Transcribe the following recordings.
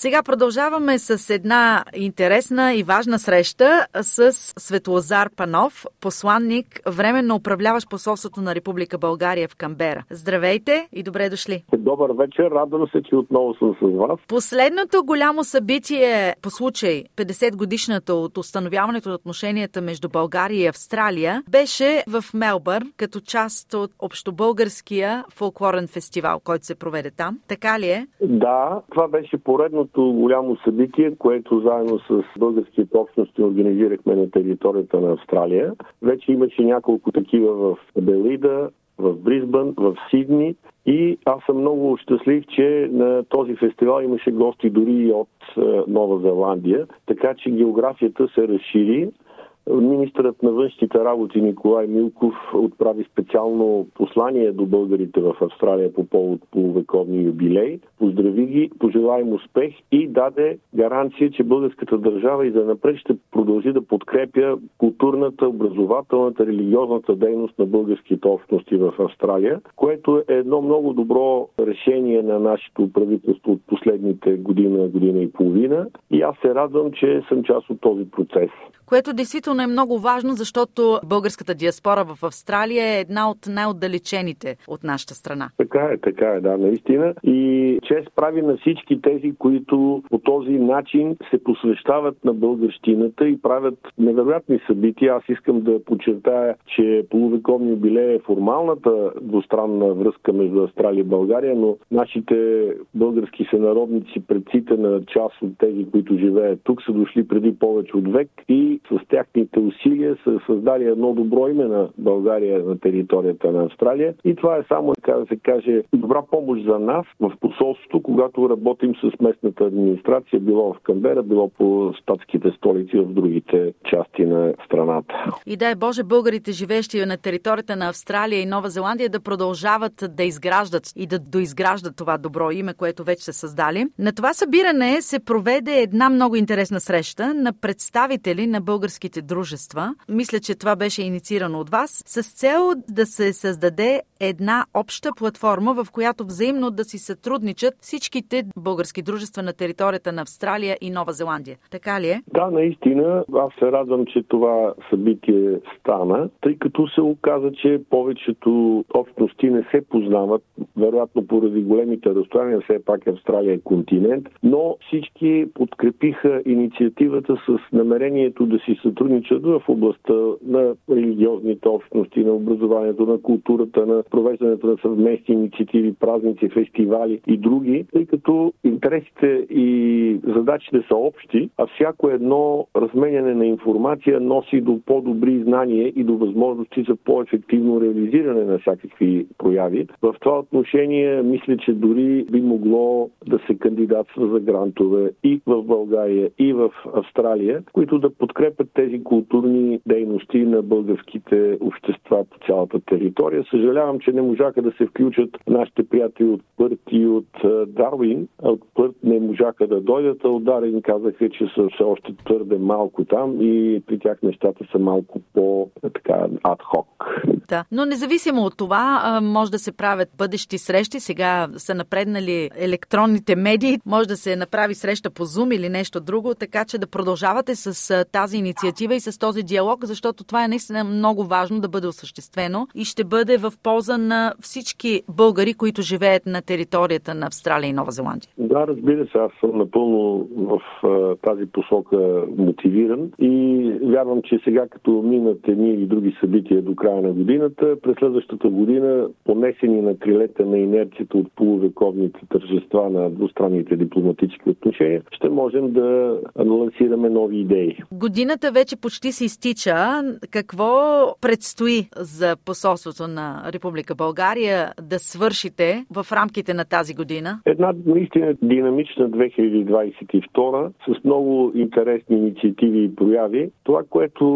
Сега продължаваме с една интересна и важна среща с Светлозар Панов, посланник, временно управляващ посолството на Република България в Камбера. Здравейте и добре дошли. Добър вечер, радвам се, че отново съм с вас. Последното голямо събитие по случай 50 годишната от установяването на отношенията между България и Австралия беше в Мелбърн, като част от общобългарския фолклорен фестивал, който се проведе там. Така ли е? Да, това беше поредното първото голямо събитие, което заедно с българските общности организирахме на територията на Австралия. Вече имаше няколко такива в Белида, в Бризбън, в Сидни и аз съм много щастлив, че на този фестивал имаше гости дори и от е, Нова Зеландия, така че географията се разшири. Министърът на външните работи Николай Милков отправи специално послание до българите в Австралия по повод полувековни юбилей. Поздрави ги, пожела им успех и даде гаранция, че българската държава и за напред ще продължи да подкрепя културната, образователната, религиозната дейност на българските общности в Австралия, което е едно много добро решение на нашето правителство от последните година, година и половина. И аз се радвам, че съм част от този процес което действително е много важно, защото българската диаспора в Австралия е една от най-отдалечените от нашата страна. Така е, така е, да, наистина. И чест прави на всички тези, които по този начин се посвещават на българщината и правят невероятни събития. Аз искам да подчертая, че полувековни юбилей е формалната двустранна връзка между Австралия и България, но нашите български сънародници, предците на част от тези, които живеят тук, са дошли преди повече от век и с тяхните усилия са създали едно добро име на България на територията на Австралия. И това е само, така да се каже, добра помощ за нас в посолството, когато работим с местната администрация, било в Камбера, било по статските столици в другите части на страната. И дай Боже, българите, живеещи на територията на Австралия и Нова Зеландия, да продължават да изграждат и да доизграждат това добро име, което вече са създали. На това събиране се проведе една много интересна среща на представители на българските дружества. Мисля, че това беше инициирано от вас с цел да се създаде една обща платформа, в която взаимно да си сътрудничат всичките български дружества на територията на Австралия и Нова Зеландия. Така ли е? Да, наистина. Аз се радвам, че това събитие стана, тъй като се оказа, че повечето общности не се познават, вероятно поради големите разстояния, все пак Австралия е континент, но всички подкрепиха инициативата с намерението да си сътрудничат в областта на религиозните общности, на образованието, на културата, на провеждането на съвместни инициативи, празници, фестивали и други, тъй като интересите и задачите са общи, а всяко едно разменяне на информация носи до по-добри знания и до възможности за по-ефективно реализиране на всякакви прояви. В това отношение мисля, че дори би могло да се кандидатства за грантове и в България, и в Австралия, които да подкрепят тези културни дейности на българските общества по цялата територия. Съжалявам, че не можаха да се включат нашите приятели от Пърт и от Дарвин. От Пърт не можаха да дойдат, а от Дарвин казаха, че са все още твърде малко там и при тях нещата са малко по-така Да, но независимо от това, може да се правят бъдещи срещи. Сега са напреднали електронните медии, може да се направи среща по Zoom или нещо друго, така че да продължавате с тази инициатива и с този диалог, защото това е наистина много важно да бъде осъществено и ще бъде в полза на всички българи, които живеят на територията на Австралия и Нова Зеландия. Да, разбира се, аз съм напълно в тази посока мотивиран и вярвам, че сега като минат едни или други събития до края на годината, през следващата година, понесени на крилете на инерцията от полувековните тържества на двустранните дипломатически отношения, ще можем да лансираме нови идеи. Годината вече почти се изтича. Какво предстои за посолството на Република България да свършите в рамките на тази година? Една наистина динамична 2022 с много интересни инициативи и прояви. Това, което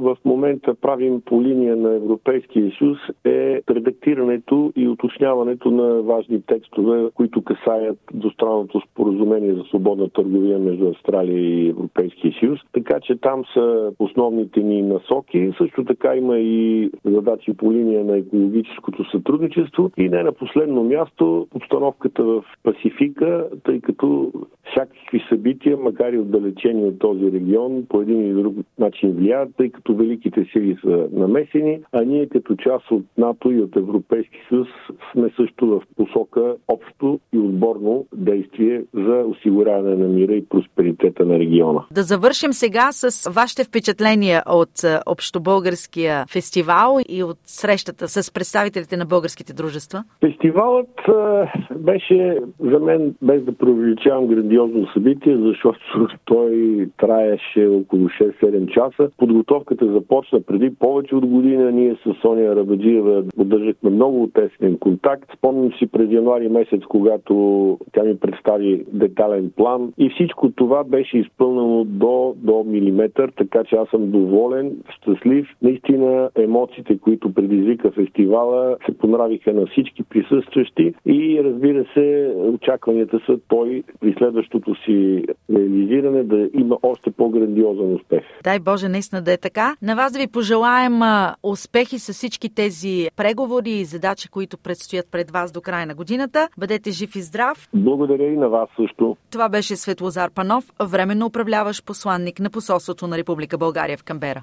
в момента правим по линия на Европейския Европейския съюз е редактирането и уточняването на важни текстове, които касаят двустранното споразумение за свободна търговия между Австралия и Европейския съюз. Така че там са основните ни насоки. Също така има и задачи по линия на екологическото сътрудничество и не на последно място обстановката в Пасифика, тъй като всякакви събития, макар и отдалечени от този регион, по един или друг начин влияят, тъй като великите сили са намесени, а ние като част от НАТО и от Европейски съюз сме също в посока общо и отборно действие за осигуряване на мира и просперитета на региона. Да завършим сега с вашите впечатления от е, Общобългарския фестивал и от срещата с представителите на българските дружества. Фестивалът е, беше за мен, без да преувеличавам грандиозно събитие, защото той траеше около 6-7 часа. Подготовката започна преди повече от година. Ние с Соня Рабаджиева поддържахме много тесен контакт. Спомням си през януари месец, когато тя ми представи детален план и всичко това беше изпълнено до, до милиметър, така че аз съм доволен, щастлив. Наистина емоциите, които предизвика фестивала, се понравиха на всички присъстващи и разбира се, очакванията са той при следващото си реализиране да има още по-грандиозен успех. Дай Боже, наистина да е така. На вас да ви пожелаем успехи с всички тези преговори и задачи, които предстоят пред вас до края на годината. Бъдете жив и здрав. Благодаря и на вас също. Това беше Светлозар Панов, временно управляващ посланник на посолството на Република България в Камбера.